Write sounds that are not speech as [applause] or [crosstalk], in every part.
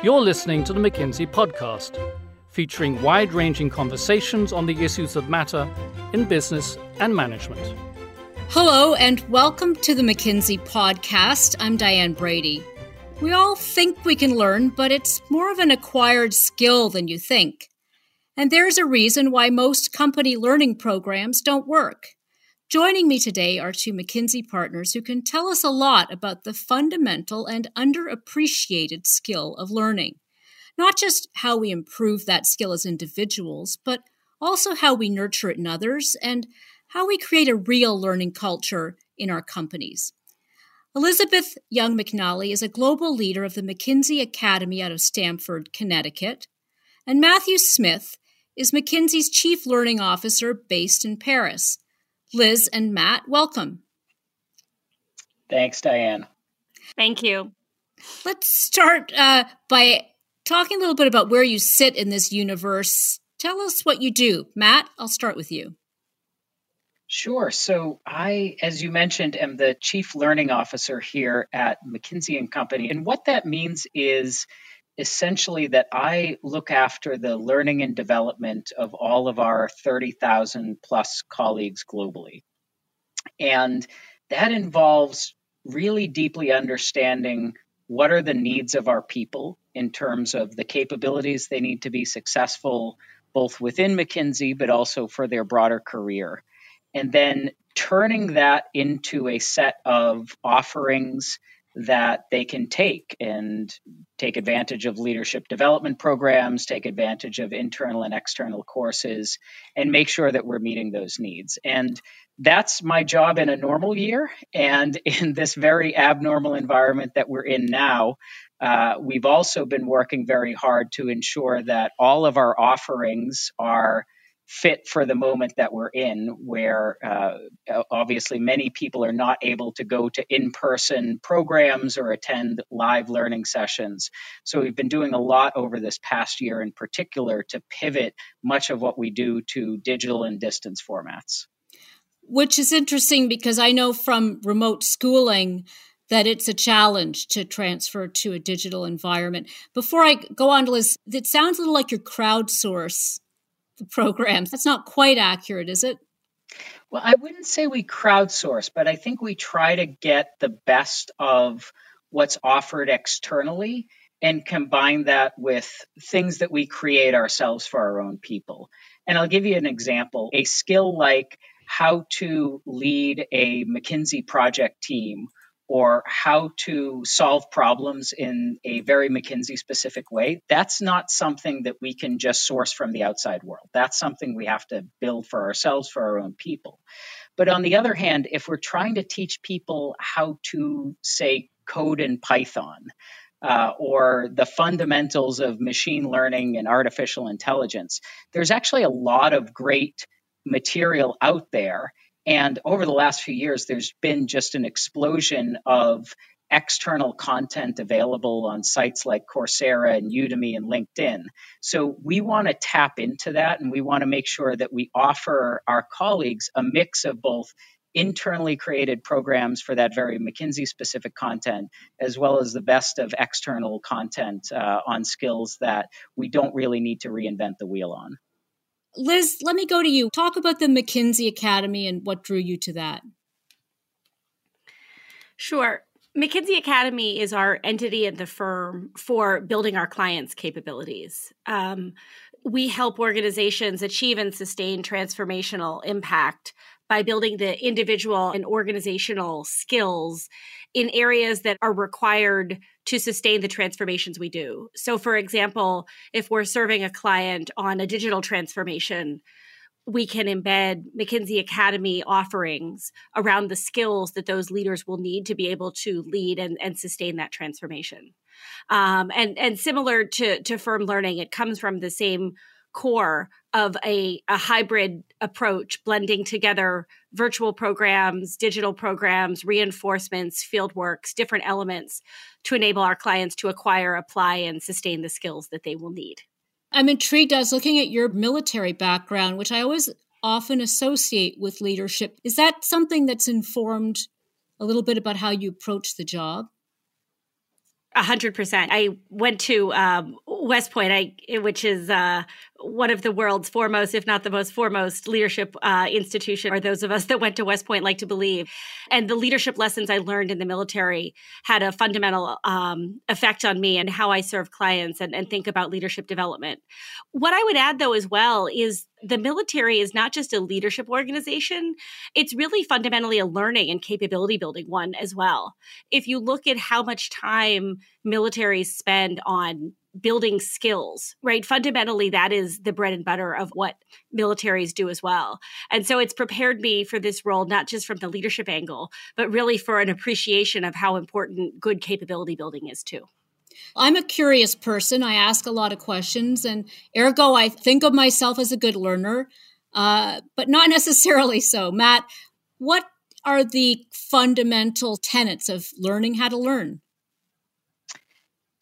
You're listening to the McKinsey Podcast, featuring wide ranging conversations on the issues that matter in business and management. Hello, and welcome to the McKinsey Podcast. I'm Diane Brady. We all think we can learn, but it's more of an acquired skill than you think. And there's a reason why most company learning programs don't work. Joining me today are two McKinsey partners who can tell us a lot about the fundamental and underappreciated skill of learning. Not just how we improve that skill as individuals, but also how we nurture it in others and how we create a real learning culture in our companies. Elizabeth Young McNally is a global leader of the McKinsey Academy out of Stamford, Connecticut. And Matthew Smith is McKinsey's Chief Learning Officer based in Paris. Liz and Matt, welcome. Thanks, Diane. Thank you. Let's start uh, by talking a little bit about where you sit in this universe. Tell us what you do. Matt, I'll start with you. Sure. So I, as you mentioned, am the chief learning officer here at McKinsey and Company. And what that means is essentially that I look after the learning and development of all of our 30,000 plus colleagues globally. And that involves really deeply understanding what are the needs of our people in terms of the capabilities they need to be successful both within McKinsey but also for their broader career. And then turning that into a set of offerings that they can take and take advantage of leadership development programs, take advantage of internal and external courses, and make sure that we're meeting those needs. And that's my job in a normal year. And [laughs] in this very abnormal environment that we're in now, uh, we've also been working very hard to ensure that all of our offerings are fit for the moment that we're in, where uh, obviously many people are not able to go to in person programs or attend live learning sessions. So we've been doing a lot over this past year in particular to pivot much of what we do to digital and distance formats. Which is interesting because I know from remote schooling that it's a challenge to transfer to a digital environment. Before I go on, to Liz, it sounds a little like your crowdsource the programs. That's not quite accurate, is it? Well, I wouldn't say we crowdsource, but I think we try to get the best of what's offered externally and combine that with things that we create ourselves for our own people. And I'll give you an example a skill like how to lead a McKinsey project team or how to solve problems in a very McKinsey specific way, that's not something that we can just source from the outside world. That's something we have to build for ourselves, for our own people. But on the other hand, if we're trying to teach people how to, say, code in Python, uh, or the fundamentals of machine learning and artificial intelligence, there's actually a lot of great material out there and over the last few years, there's been just an explosion of external content available on sites like Coursera and Udemy and LinkedIn. So we want to tap into that and we want to make sure that we offer our colleagues a mix of both internally created programs for that very McKinsey specific content, as well as the best of external content uh, on skills that we don't really need to reinvent the wheel on. Liz, let me go to you. Talk about the McKinsey Academy and what drew you to that. Sure. McKinsey Academy is our entity at the firm for building our clients' capabilities. Um, we help organizations achieve and sustain transformational impact by building the individual and organizational skills in areas that are required to sustain the transformations we do. So, for example, if we're serving a client on a digital transformation, we can embed McKinsey Academy offerings around the skills that those leaders will need to be able to lead and, and sustain that transformation. Um, and, and similar to, to firm learning, it comes from the same core of a, a hybrid approach, blending together virtual programs, digital programs, reinforcements, field works, different elements to enable our clients to acquire, apply, and sustain the skills that they will need. I'm intrigued. I was looking at your military background, which I always often associate with leadership. Is that something that's informed a little bit about how you approach the job? A hundred percent. I went to um, West Point, I, which is uh, one of the world's foremost, if not the most foremost, leadership uh, institution, or those of us that went to West Point like to believe. And the leadership lessons I learned in the military had a fundamental um, effect on me and how I serve clients and, and think about leadership development. What I would add, though, as well, is the military is not just a leadership organization, it's really fundamentally a learning and capability building one as well. If you look at how much time militaries spend on building skills, right? Fundamentally, that is the bread and butter of what militaries do as well. And so it's prepared me for this role, not just from the leadership angle, but really for an appreciation of how important good capability building is too. I'm a curious person. I ask a lot of questions, and ergo, I think of myself as a good learner, uh, but not [laughs] necessarily so. Matt, what are the fundamental tenets of learning how to learn?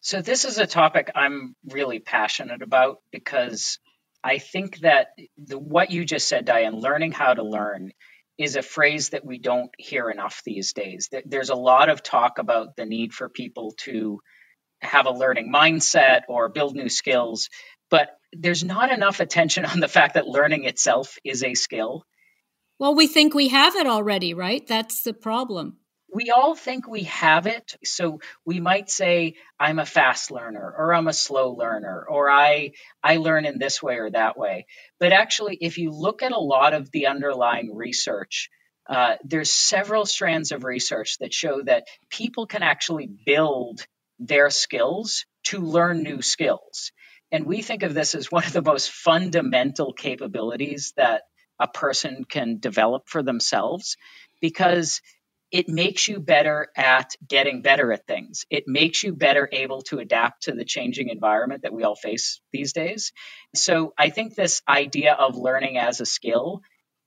So, this is a topic I'm really passionate about because I think that the, what you just said, Diane, learning how to learn is a phrase that we don't hear enough these days. There's a lot of talk about the need for people to have a learning mindset or build new skills, but there's not enough attention on the fact that learning itself is a skill. Well, we think we have it already, right? That's the problem we all think we have it. So we might say, I'm a fast learner or I'm a slow learner or I, I learn in this way or that way. But actually, if you look at a lot of the underlying research, uh, there's several strands of research that show that people can actually build their skills to learn new skills. And we think of this as one of the most fundamental capabilities that a person can develop for themselves because it makes you better at getting better at things. It makes you better able to adapt to the changing environment that we all face these days. So I think this idea of learning as a skill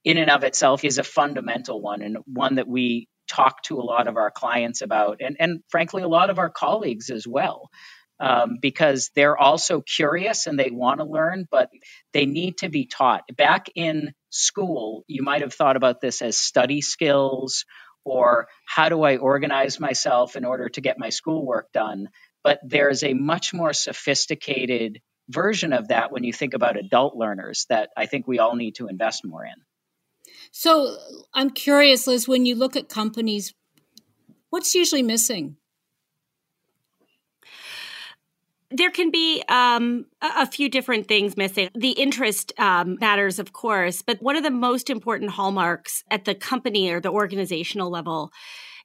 in and of itself is a fundamental one and one that we talk to a lot of our clients about and, and frankly a lot of our colleagues as well. Um, because they're also curious and they want to learn, but they need to be taught. Back in school, you might have thought about this as study skills or how do I organize myself in order to get my schoolwork done. But there's a much more sophisticated version of that when you think about adult learners that I think we all need to invest more in. So I'm curious, Liz, when you look at companies, what's usually missing? There can be um, a, few different things missing. The interest um, matters, of course, but one of the most important hallmarks at the company or the organizational level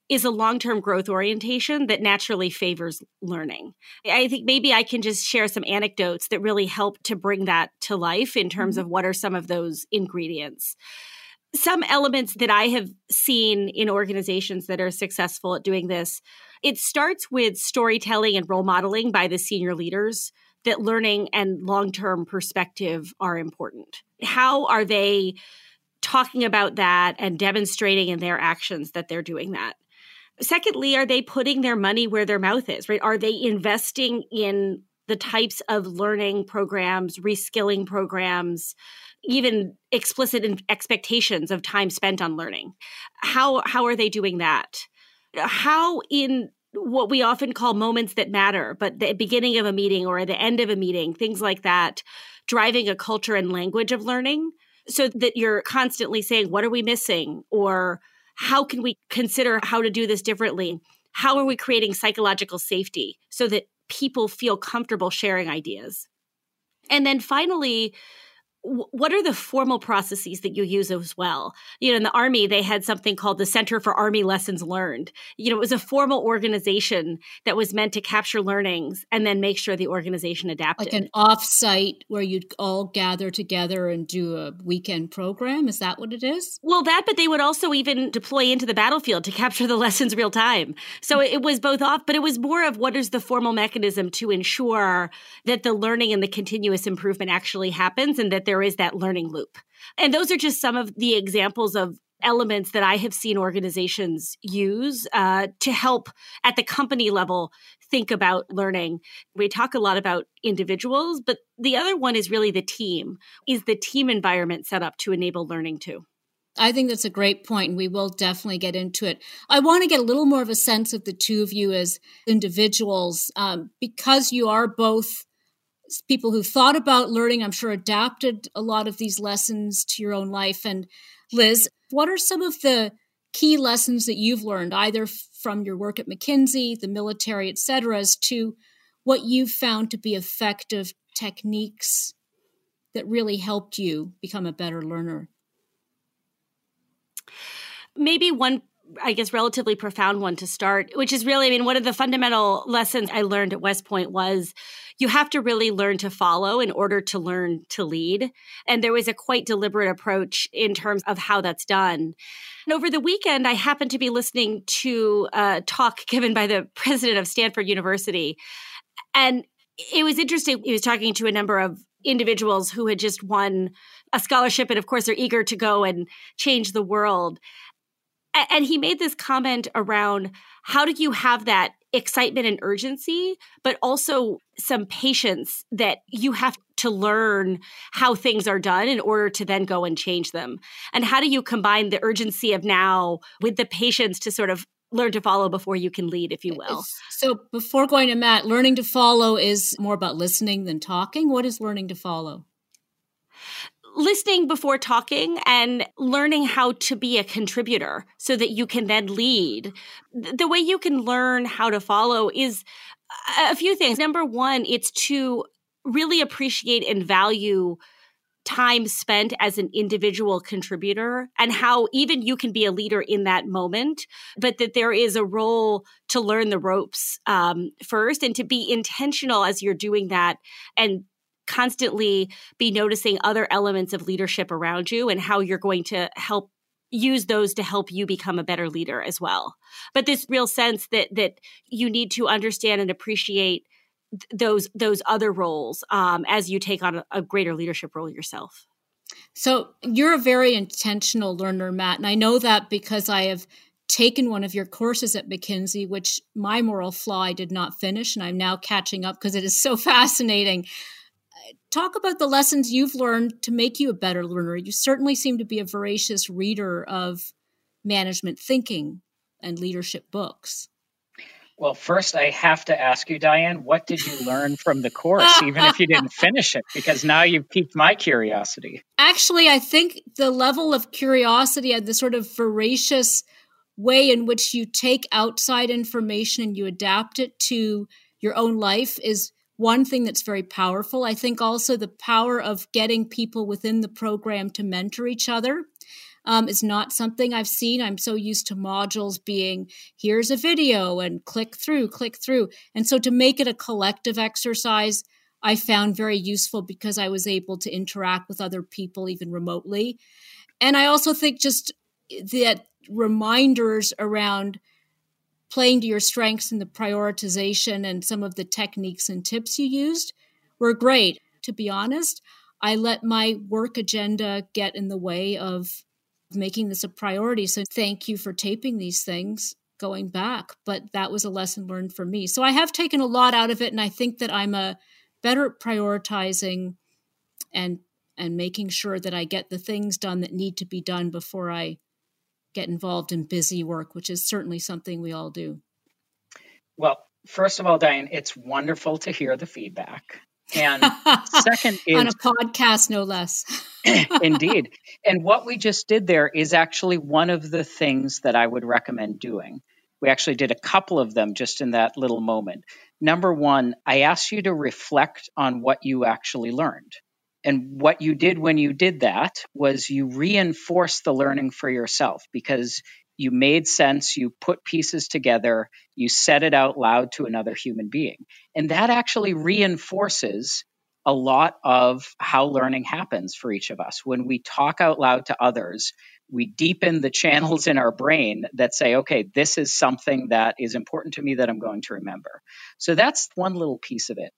is a long term growth orientation that naturally favors learning. I think maybe I can just share some anecdotes that really help to bring that to life in terms mm-hmm. of what are some of those ingredients some elements that I have seen in organizations that are successful at doing this it starts with storytelling and role modeling by the senior leaders that learning and long term perspective are important. How are they talking about that and demonstrating in their actions that they're doing that? Secondly, are they putting their money where their mouth is, right? Are they investing in the types of learning programs, reskilling programs, even explicit expectations of time spent on learning? How how are they doing that? How in what we often call moments that matter, but the beginning of a meeting or the end of a meeting, things like that, driving a culture and language of learning so that you're constantly saying, what are we missing? Or how can we consider how to do this differently? How are we creating psychological safety so that people feel comfortable sharing ideas? And then finally, what are the formal processes that you use as well? You know, in the Army, they had something called the Center for Army Lessons Learned. You know, it was a formal organization that was meant to capture learnings and then make sure the organization adapted. Like an offsite where you'd all gather together and do a weekend program. Is that what it is? Well, that, but they would also even deploy into the battlefield to capture the [laughs] lessons real time. So it was both off, but it was more of what is the formal mechanism to ensure that the learning and the continuous improvement actually happens and that there there is that learning loop. And those are just some of the examples of elements that I have seen organizations use uh, to help at the company level think about learning. We talk a lot about individuals, but the other one is really the team. Is the team environment set up to enable learning too? I think that's a great point, and we will definitely get into it. I want to get a little more of a sense of the two of you as individuals, um, because you are both people who thought about learning, I'm sure adapted a lot of these lessons to your own life. And Liz, what are some of the key lessons that you've learned, either from your work at McKinsey, the military, et cetera, as to what you've found to be effective techniques that really helped you become a better learner? Maybe one I guess, relatively profound one to start, which is really, I mean, one of the fundamental lessons I learned at West Point was you have to really learn to follow in order to learn to lead. And there was a quite deliberate approach in terms of how that's done. And over the weekend, I happened to be listening to a talk [laughs] given by the president of Stanford University. And it was interesting. He was talking to a number of individuals who had just won a scholarship and of course they're eager to go and change the world and he made this comment around how do you have that excitement and urgency, but also some patience that you have to learn how things are done in order to then go and change them? And how do you combine the urgency of now with the patience to sort of learn to follow before you can lead, if you will? So, before going to Matt, learning to follow is more about listening than talking. What is learning to follow? Listening before talking and learning how to be a contributor so that you can then lead. The way you can learn how to follow is a few things. Number one, it's to really appreciate and value time spent as an individual contributor and how even you can be a leader in that moment, but that there is a role to learn the ropes um, first and to be intentional as you're doing that and constantly be noticing other elements of leadership around you and how you're going to help use those to help you become a better leader as well. But this real sense that that you need to understand and appreciate th- those those other roles um, as you take on a, a greater leadership role yourself. So you're a very intentional learner matt and i know that because i have taken one of your courses at mckinsey which my moral flaw i did not finish and i'm now catching up because it is so [laughs] fascinating talk about the lessons you've learned to make you a better learner. You certainly seem to be a voracious reader of management thinking and leadership books. Well, first, I have to ask you, Diane, what did you learn from the course, even if you didn't finish it? Because now you've piqued my curiosity. Actually, I think the level of curiosity and the sort of voracious way in which you take outside information and you adapt it to your own life is one thing that's very powerful. I think also the power of getting people within the program to mentor each other um, is not something I've seen. I'm so used to modules being here's a video and click through, click through. And so to make it a collective exercise, I found very useful because I was able to interact with other people even remotely. And I also think just that reminders around playing to your strengths in the prioritization and some of the techniques and tips you used were great. To be honest, I let my work agenda get in the way of making this a priority. So thank you for taping these things going back. But that was a lesson learned for me. So I have taken a lot out of it. And I think that I'm a better at prioritizing and and making sure that I get the things done that need to be done before I get involved in busy work, which is certainly something we all do. Well, first of all, Diane, it's wonderful to hear the feedback. And [laughs] second is on a podcast, no less. [laughs] indeed. And what we just did there is actually one of the things that I would recommend doing. We actually did a couple of them just in that little moment. Number one, I asked you to reflect on what you actually learned. And what you did when you did that was you reinforced the learning for yourself because you made sense, you put pieces together, you said it out loud to another human being. And that actually reinforces a lot of how learning happens for each of us. When we talk out loud to others, we deepen the channels in our brain that say, okay, this is something that is important to me that I'm going to remember. So that's one little piece of it.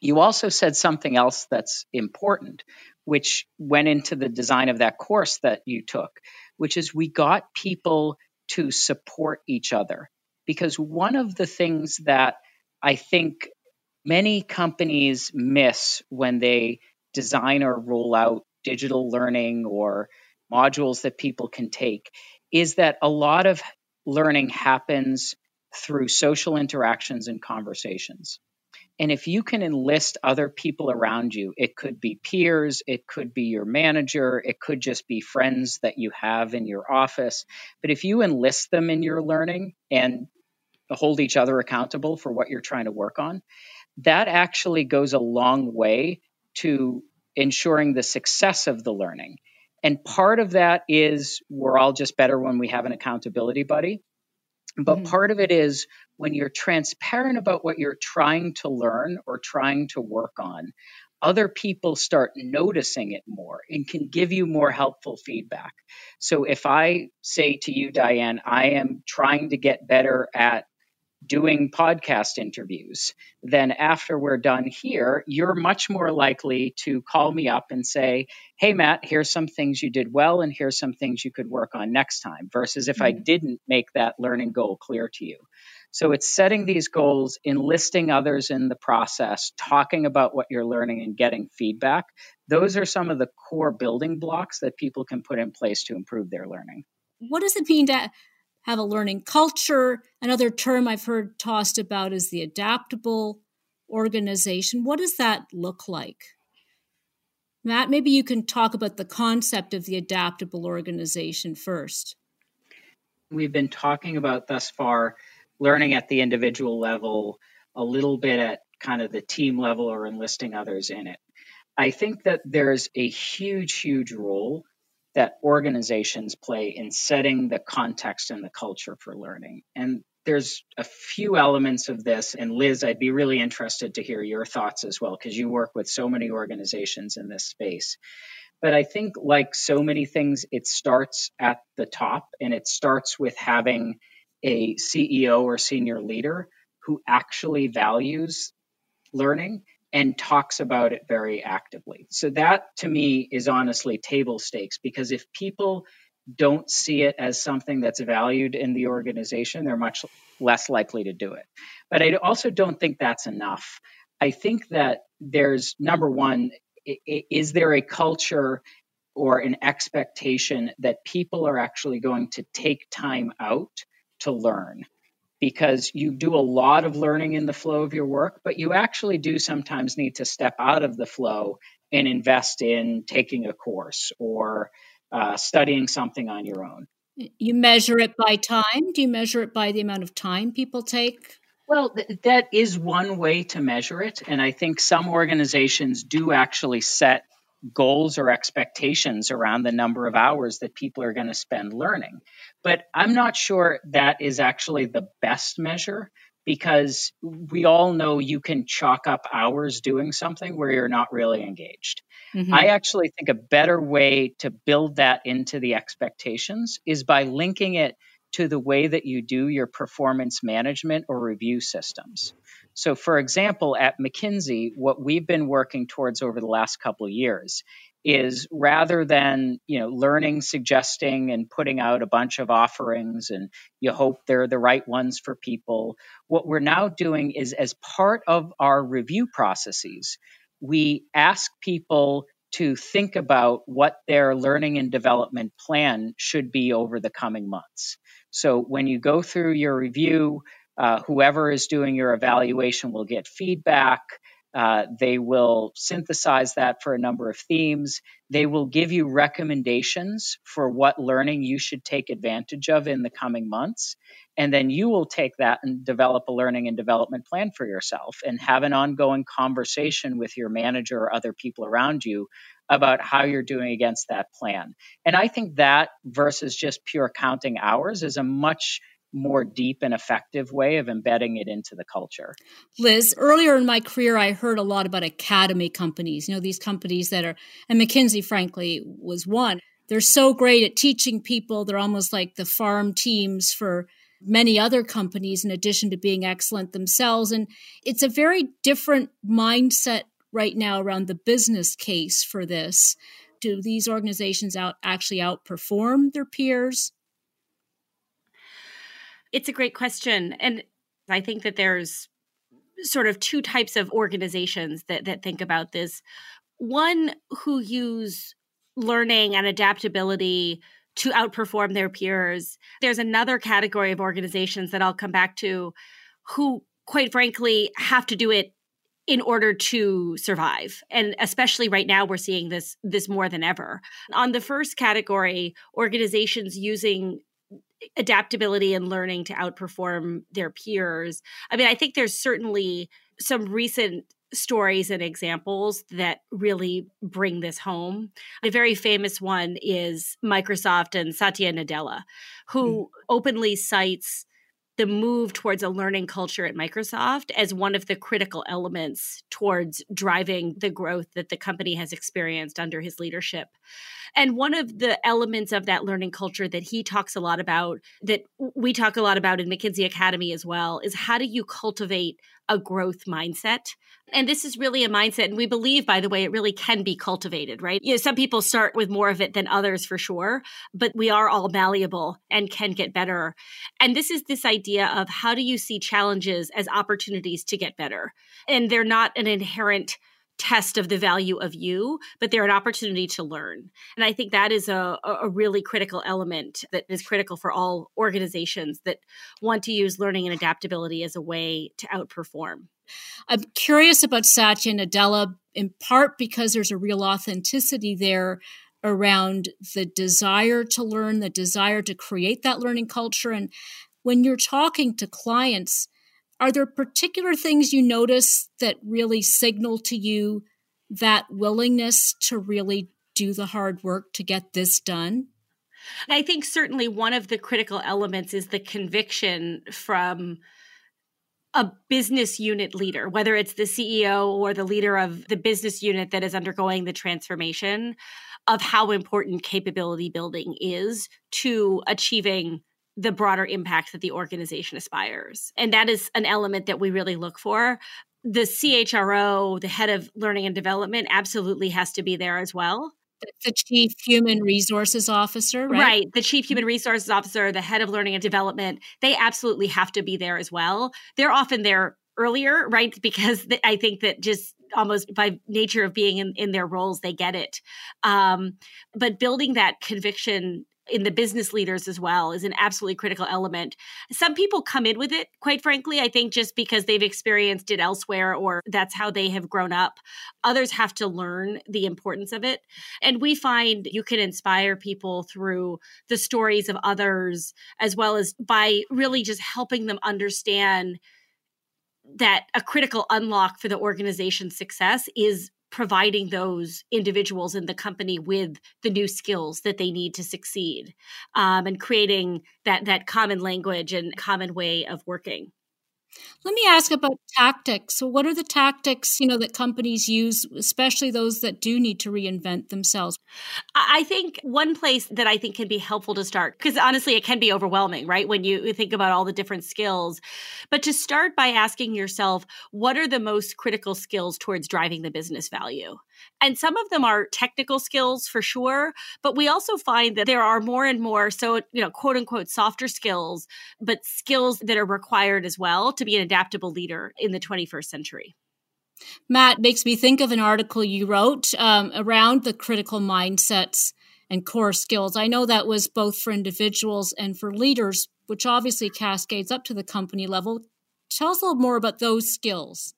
You also said something else that's important, which went into the design of that course that you took, which is we got people to support each other. Because one of the things that I think many companies miss when they design or roll out digital learning or modules that people can take is that a lot of learning happens through social interactions and conversations. And if you can enlist other people around you, it could be peers, it could be your manager, it could just be friends that you have in your office. But if you enlist them in your learning and hold each other accountable for what you're trying to work on, that actually goes a long way to ensuring the success of the learning. And part of that is we're all just better when we have an accountability buddy. But mm-hmm. part of it is when you're transparent about what you're trying to learn or trying to work on, other people start noticing it more and can give you more helpful feedback. So if I say to you, Diane, I am trying to get better at doing podcast interviews, then after we're done here, you're much more likely to call me up and say, Hey, Matt, here's some things you did well, and here's some things you could work on next time, versus if mm-hmm. I didn't make that learning goal clear to you. So it's setting these goals, enlisting others in the process, talking about what you're learning, and getting feedback. Those are some of the core building blocks that people can put in place to improve their learning. What does it mean to have a learning culture. Another term I've heard tossed about is the adaptable organization. What does that look like? Matt, maybe you can talk about the concept of the adaptable organization first. We've been talking about thus far learning at the individual level, a little bit at kind of the team level or enlisting others in it. I think that there's a huge, huge role that organizations play in setting the context and the culture for learning. And there's a few elements of this. And Liz, I'd be really interested to hear your thoughts as well, because you work with so many organizations in this space. But I think, like so many things, it starts at the top and it starts with having a CEO or senior leader who actually values learning and talks about it very actively. So that to me is honestly table stakes because if people don't see it as something that's valued in the organization, they're much less likely to do it. But I also don't think that's enough. I think that there's number one, is there a culture or an expectation that people are actually going to take time out to learn? Because you do a lot of learning in the flow of your work, but you actually do sometimes need to step out of the flow and invest in taking a course or uh, studying something on your own. You measure it by time? Do you measure it by the amount of time people take? Well, th- that is one way to measure it. And I think some organizations do actually set goals or expectations around the number of hours that people are going to spend learning. But I'm not sure that is actually the best measure because we all know you can chalk up hours doing something where you're not really engaged. Mm-hmm. I actually think a better way to build that into the expectations is by linking it to the way that you do your performance management or review systems. So, for example, at McKinsey, what we've been working towards over the last couple of years is rather than you know learning suggesting and putting out a bunch of offerings and you hope they're the right ones for people what we're now doing is as part of our review processes we ask people to think about what their learning and development plan should be over the coming months. So when you go through your review uh, whoever is doing your evaluation will get feedback. Uh, they will synthesize that for a number of themes. They will give you recommendations for what learning you should take advantage of in the coming months. And then you will take that and develop a learning and development plan for yourself and have an ongoing conversation with your manager or other people around you about how you're doing against that plan. And I think that versus just pure counting hours is a much more deep and effective way of embedding it into the culture. Liz, earlier in my career, I heard a lot about academy companies, you know, these companies that are, and McKinsey, frankly, was one. They're so great at teaching people. They're almost like the farm teams for many other companies, in addition to being excellent themselves. And it's a very different mindset right now around the business case for this. Do these organizations out actually outperform their peers? It's a great question. And I think that there's sort of two types of organizations that, that think about this. One who use learning and adaptability to outperform their peers. There's another category of organizations that I'll come back to who, quite frankly, have to do it in order to survive and especially right now we're seeing this this more than ever on the first category organizations using adaptability and learning to outperform their peers i mean i think there's certainly some recent stories and examples that really bring this home. A very famous one is Microsoft and Satya Nadella, who mm. openly cites the move towards a learning culture at Microsoft as one of the critical elements towards driving the growth that the company has experienced under his leadership. And one of the elements of that learning culture that he talks a lot about, that we talk a lot about in McKinsey Academy as well, is how do you cultivate a growth mindset? And this is really a mindset. And we believe, by the way, it really can be cultivated, right? You know, some people start with more of it than others for sure, but we are all malleable and can get better. And this is this idea of how do you see challenges as opportunities to get better? And they're not an inherent test of the value of you, but they're an opportunity to learn. And I think that is a, a really critical element that is critical for all organizations that want to use learning and adaptability as a way to outperform. I'm curious about Satya Nadella, in part because there's a real authenticity there around the desire to learn, the desire to create that learning culture. And when you're talking to clients, are there particular things you notice that really signal to you that willingness to really do the hard work to get this done? I think certainly one of the critical elements is the conviction from a business unit leader, whether it's the CEO or the leader of the business unit that is undergoing the transformation, of how important capability building is to achieving the broader impact that the organization aspires. And that is an element that we really look for. The CHRO, the head of learning and development, absolutely has to be there as well. The chief human resources officer, right? Right. The chief human resources officer, the head of learning and development, they absolutely have to be there as well. They're often there earlier, right? Because I think that just almost by nature of being in, in their roles, they get it. Um, but building that conviction in the business leaders as well is an absolutely critical element. Some people come in with it, quite frankly, I think just because they've experienced it elsewhere or that's how they have grown up. Others have to learn the importance of it. And we find you can inspire people through the stories of others as well as by really just helping them understand that a critical unlock for the organization's success is providing those individuals in the company with the new skills that they need to succeed um, and creating that that common language and common way of working let me ask about tactics. So what are the tactics, you know, that companies use, especially those that do need to reinvent themselves? I think one place that I think can be helpful to start because honestly it can be overwhelming, right? When you think about all the different skills. But to start by asking yourself, what are the most critical skills towards driving the business value? And some of them are technical skills for sure, but we also find that there are more and more so, you know, quote unquote softer skills, but skills that are required as well to be an adaptable leader in the 21st century. Matt makes me think of an article you wrote um, around the critical mindsets and core skills. I know that was both for individuals and for leaders, which obviously cascades up to the company level. Tell us a little more about those skills.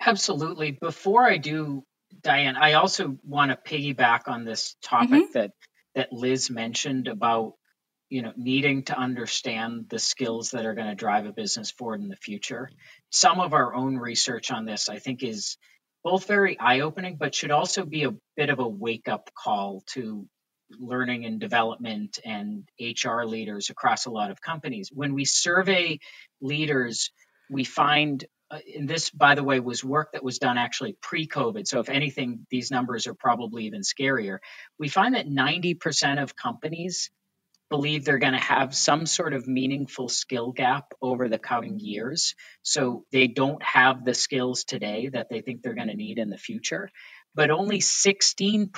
Absolutely. Before I do, Diane, I also want to piggyback on this topic mm-hmm. that that Liz mentioned about you know needing to understand the skills that are going to drive a business forward in the future. Some of our own research on this, I think, is both very eye-opening, but should also be a bit of a wake-up call to learning and development and HR leaders across a lot of companies. When we survey leaders, we find Uh, and this, by the way, was work that was done actually pre COVID. So, if anything, these numbers are probably even scarier. We find that 90% of companies believe they're going to have some sort of meaningful skill gap over the coming years. So, they don't have the skills today that they think they're going to need in the future. But only 16%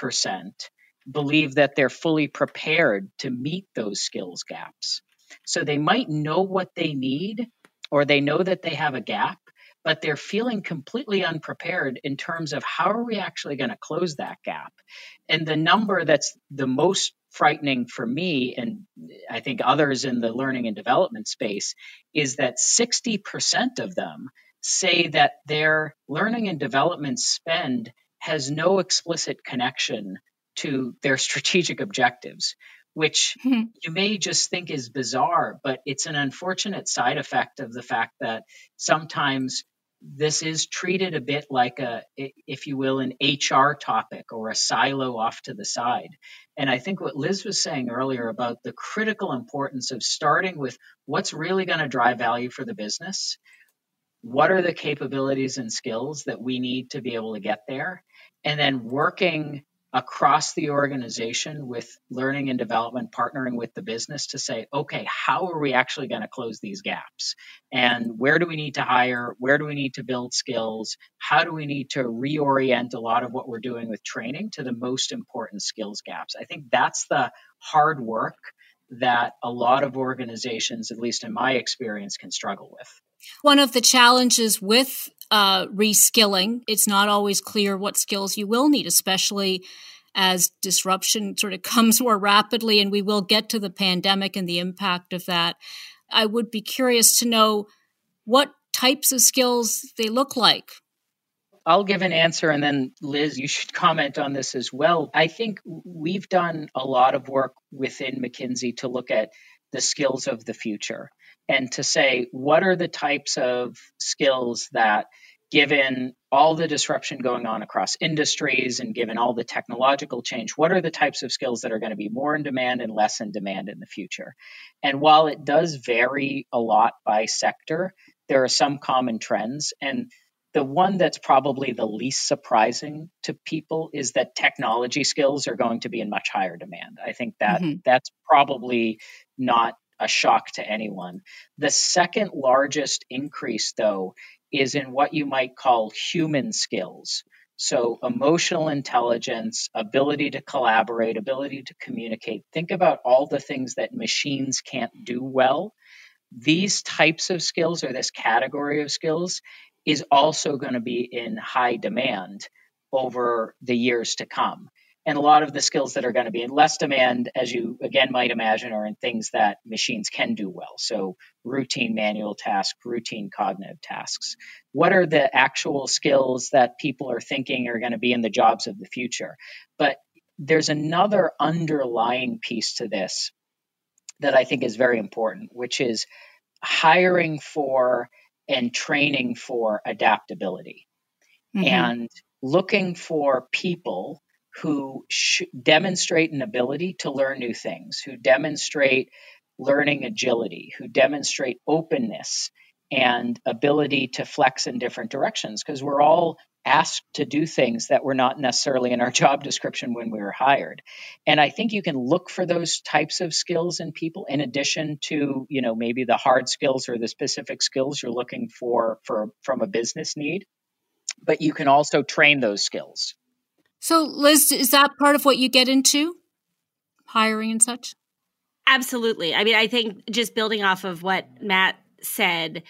believe that they're fully prepared to meet those skills gaps. So, they might know what they need or they know that they have a gap but they're feeling completely unprepared in terms of how are we actually going to close that gap. And the number that's the most frightening for me, and I think others in the learning and development space, is that 60% of them say that their learning and development spend has no explicit connection to their [laughs] strategic objectives, which [laughs] you may just think is bizarre, but it's an unfortunate side effect of the fact that sometimes this is treated a bit like a, if you will, an HR topic or a silo off to the side. And I think what Liz was saying earlier about the critical importance of starting with what's really going to drive value for the business what are the capabilities and skills that we need to be able to get there and then working across the organization with learning and development partnering with the business to say okay how are we actually going to close these gaps? And where do we need to hire? Where do we need to build skills? How do we need to reorient a lot of what we're doing with training to the most important skills gaps? I think that's the hard work that a lot of organizations at least in my experience can struggle with. One of the challenges with uh, reskilling, it's not always clear what skills you will need, especially as disruption sort of [laughs] comes more rapidly, and we will get to the pandemic and the impact of that. I would be curious to know what types of skills they look like. I'll give an answer and then Liz, you should comment on this as well. I think we've done a lot of work within McKinsey to look at the skills of the future and to say what are the types of skills that given all the disruption going on across industries and given all the technological change what are the types of skills that are going to be more in demand and less in demand in the future and while it does vary a lot by sector there are some common trends and the one that's probably the least surprising to people is that technology skills are going to be in much higher demand. I think that mm-hmm. that's probably not a shock to anyone. The second largest increase, though, is in what you might call human skills. So, emotional intelligence, ability to collaborate, ability to communicate. Think about all the things that machines can't do well. These types of skills, or this category of skills, is also going to be in high demand over the years to come. And a lot of the skills that are going to be in less demand, as you again might imagine, are in things that machines can do well. So, routine manual tasks, routine cognitive tasks. What are the actual skills that people are thinking are going to be in the jobs of the future? But there's another underlying piece to this that I think is very important, which is hiring for and training for adaptability mm-hmm. and looking for people who sh- demonstrate an ability to learn new things, who demonstrate learning agility, who demonstrate openness and ability to flex in different directions because we're all asked to do things that were not necessarily in our [laughs] job description when we were hired. And i think you can look for those types of skills in people in addition to you know maybe the hard skills or the specific skills you're looking for for from a business need. But you can also train those skills so, Liz, is that part of what you get into hiring and such? Absolutely. I mean, I think just building off of what Matt said,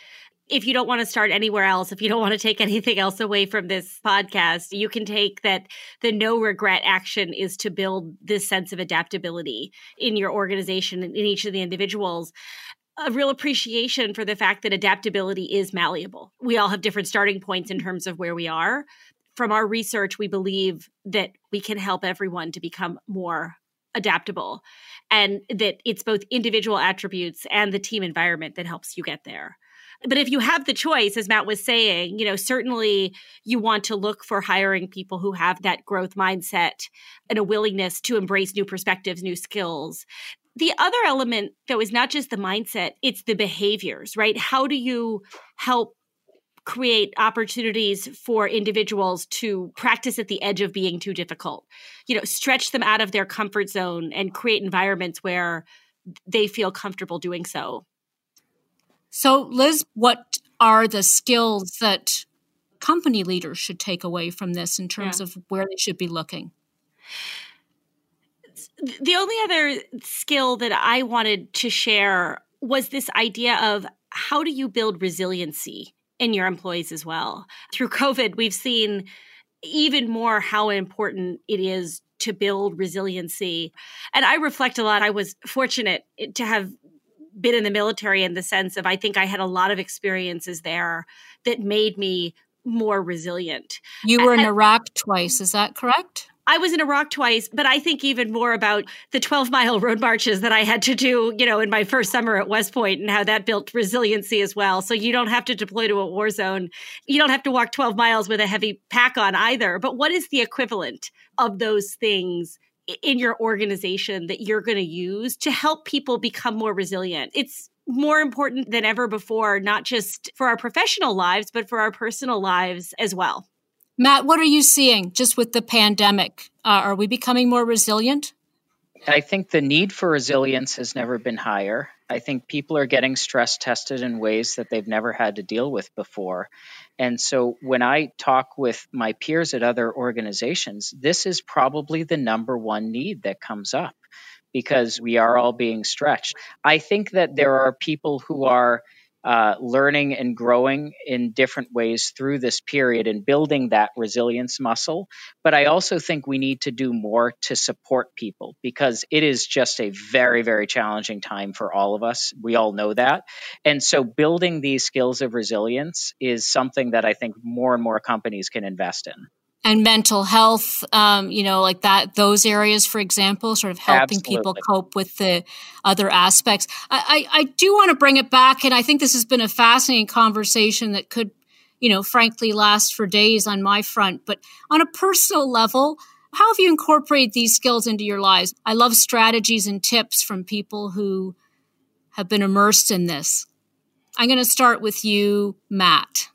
if you don't want to start anywhere else, if you don't want to take [laughs] anything else away from this podcast, you can take that the no regret action is to build this sense of adaptability in your organization and in each of the individuals. A real appreciation for the fact that adaptability is malleable. We all have different starting points in terms of where we are, from our research, we believe that we can help everyone to become more adaptable and that it's both individual attributes and the team environment that helps you get there. But if you have the choice, as Matt was saying, you know, certainly you want to look for hiring people who have that growth mindset and a willingness to embrace new perspectives, new skills. The other element, though, is not just the mindset, it's the behaviors, right? How do you help create opportunities for individuals to practice at the edge of being too difficult. You know stretch them out of their comfort zone and create environments where they feel comfortable doing so. So liz what are the skills that company leaders should take away from this in terms yeah. of where they should be looking? The only other skill that i wanted to share was this idea of how do you build resiliency in your employees as well. Through COVID, we've seen even more how important it is to build resiliency. And I reflect a lot. I was fortunate to have been in the military in the sense of I think I had a lot of experiences there that made me more resilient. You were in Iraq twice, is that correct? I was in Iraq twice, but I think even more about the 12 mile road marches that I had to do, you know, in my first summer at West Point and how that built resiliency as well. So you don't have to deploy to a war zone. You don't have to walk 12 miles with a heavy pack on either. But what is the equivalent of those things in your organization that you're going to use to help people become more resilient? It's more important than ever before, not just for our professional lives, but for our personal lives as well. Matt, what are you seeing just with the pandemic? Uh, are we becoming more resilient? I think the need for resilience has never been higher. I think people are getting stress tested in ways that they've never had to deal with before. And so when I talk with my peers at other organizations, this is probably the number one need that comes up because we are all being stretched. I think that there are people who are uh, learning and growing in different ways through this period and building that resilience muscle. But I also think we need to do more to support people because it is just a very, very challenging time for all of us. We all know that. And so building these skills of resilience is something that I think more and more companies can invest in and mental health, um, you know, like that, those areas, for example, sort of helping Absolutely. people cope with the other aspects. I, I, I do want to bring it back, and I think this has been a fascinating conversation that could, you know, frankly last for days on my front. But on a personal level, how have you incorporated these skills into your lives? I love strategies and tips from people who have been immersed in this. I'm going to start with you, Matt.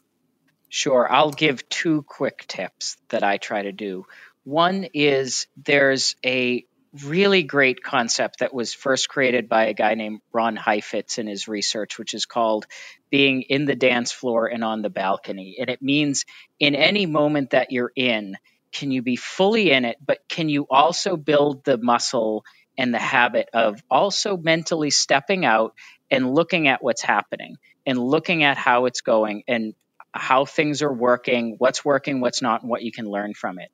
Sure. I'll give two quick tips that I try to do. One is there's a really great concept that was first created by a guy named Ron Heifetz in his research, which is called being in the dance floor and on the balcony. And it means in any moment that you're in, can you be fully in it, but can you also build the muscle and the habit of also mentally stepping out and looking at what's happening and looking at how it's going and how things are working, what's working, what's not, and what you can learn from it.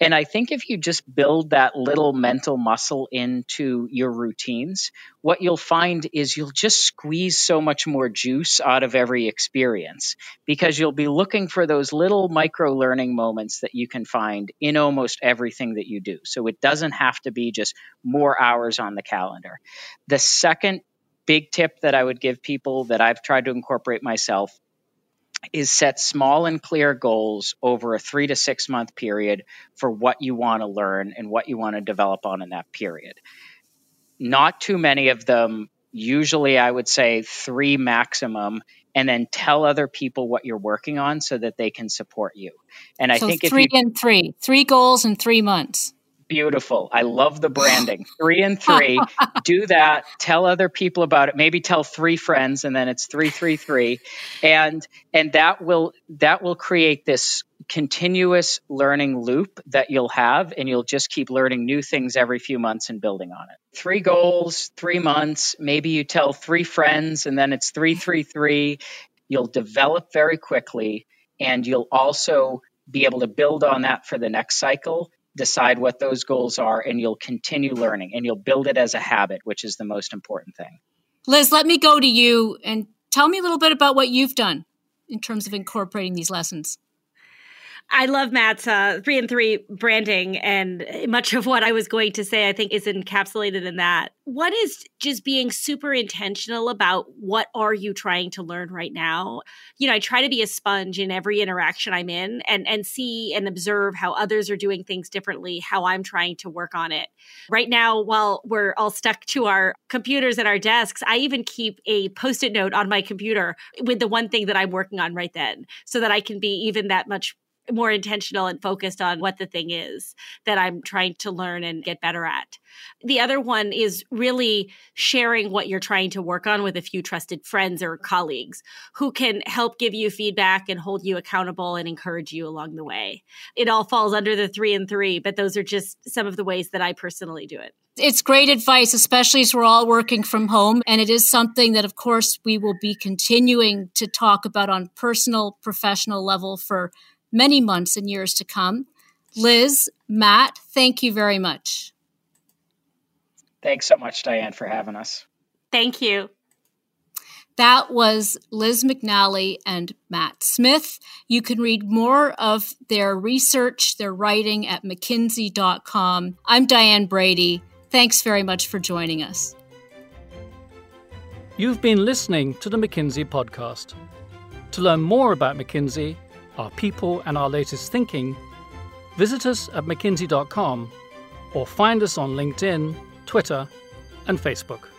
And I think if you just build that little mental muscle into your routines, what you'll find is you'll just squeeze so much more juice out of every experience because you'll be looking for those little micro learning moments that you can find in almost everything that you do. So it doesn't have to be just more hours on the calendar. The second big tip that I would give people that I've tried to incorporate myself is set small and clear goals over a three to six month period for what you want to learn and what you want to develop on in that period. Not too many of them, usually I would say three maximum, and then tell other people what you're working on so that they can support you. And I so think three if you, and three, three goals in three months. Beautiful. I love the branding. [laughs] Three and three. [laughs] Do that. Tell other people about it. Maybe tell three friends and then it's three, three, three. And and that will that will create this continuous learning loop that you'll have and you'll just keep learning new things every few months and building on it. Three goals, three months. Maybe you tell three friends and then it's three, three, three. You'll develop very quickly and you'll also be able to build on that for the next cycle decide what those goals are, and you'll continue learning and you'll build it as a habit, which is the most important thing. Liz, let me go to you and tell me a little bit about what you've done in terms of incorporating these lessons. I love Matt's uh, three and three branding, and much of what I was going to say, I think, is encapsulated in that. What is just being super intentional about what are you trying to learn right now? You know, I try to be a sponge in every interaction I'm in, and and see and observe how others are doing things differently, how I'm trying to work on it. Right now, while we're all stuck to our computers and our desks, I even keep a post-it note on my computer with the one thing that I'm working on right then, so that I can be even that much more intentional and focused on what the thing is that I'm trying to learn and get better at. The other one is really sharing what you're trying to work on with a few trusted friends or colleagues who can help give you feedback and hold you accountable and encourage you along the way. It all falls under the three and three, but those are just some of the ways that I personally do it. It's great advice, especially as we're all working from home. And it is something that, of course, we will be continuing to talk about on personal, professional level for many months and years to come. Liz, Matt, thank you very much. Thanks so much, Diane, for having us. Thank you. That was Liz McNally and Matt Smith. You can read more of their research, their writing at mckinsey.com. I'm Diane Brady. Thanks very much for joining us. You've been listening to the McKinsey podcast. To learn more about McKinsey, our people, and our latest thinking, visit us at mckinsey.com or find us on LinkedIn, Twitter, and Facebook.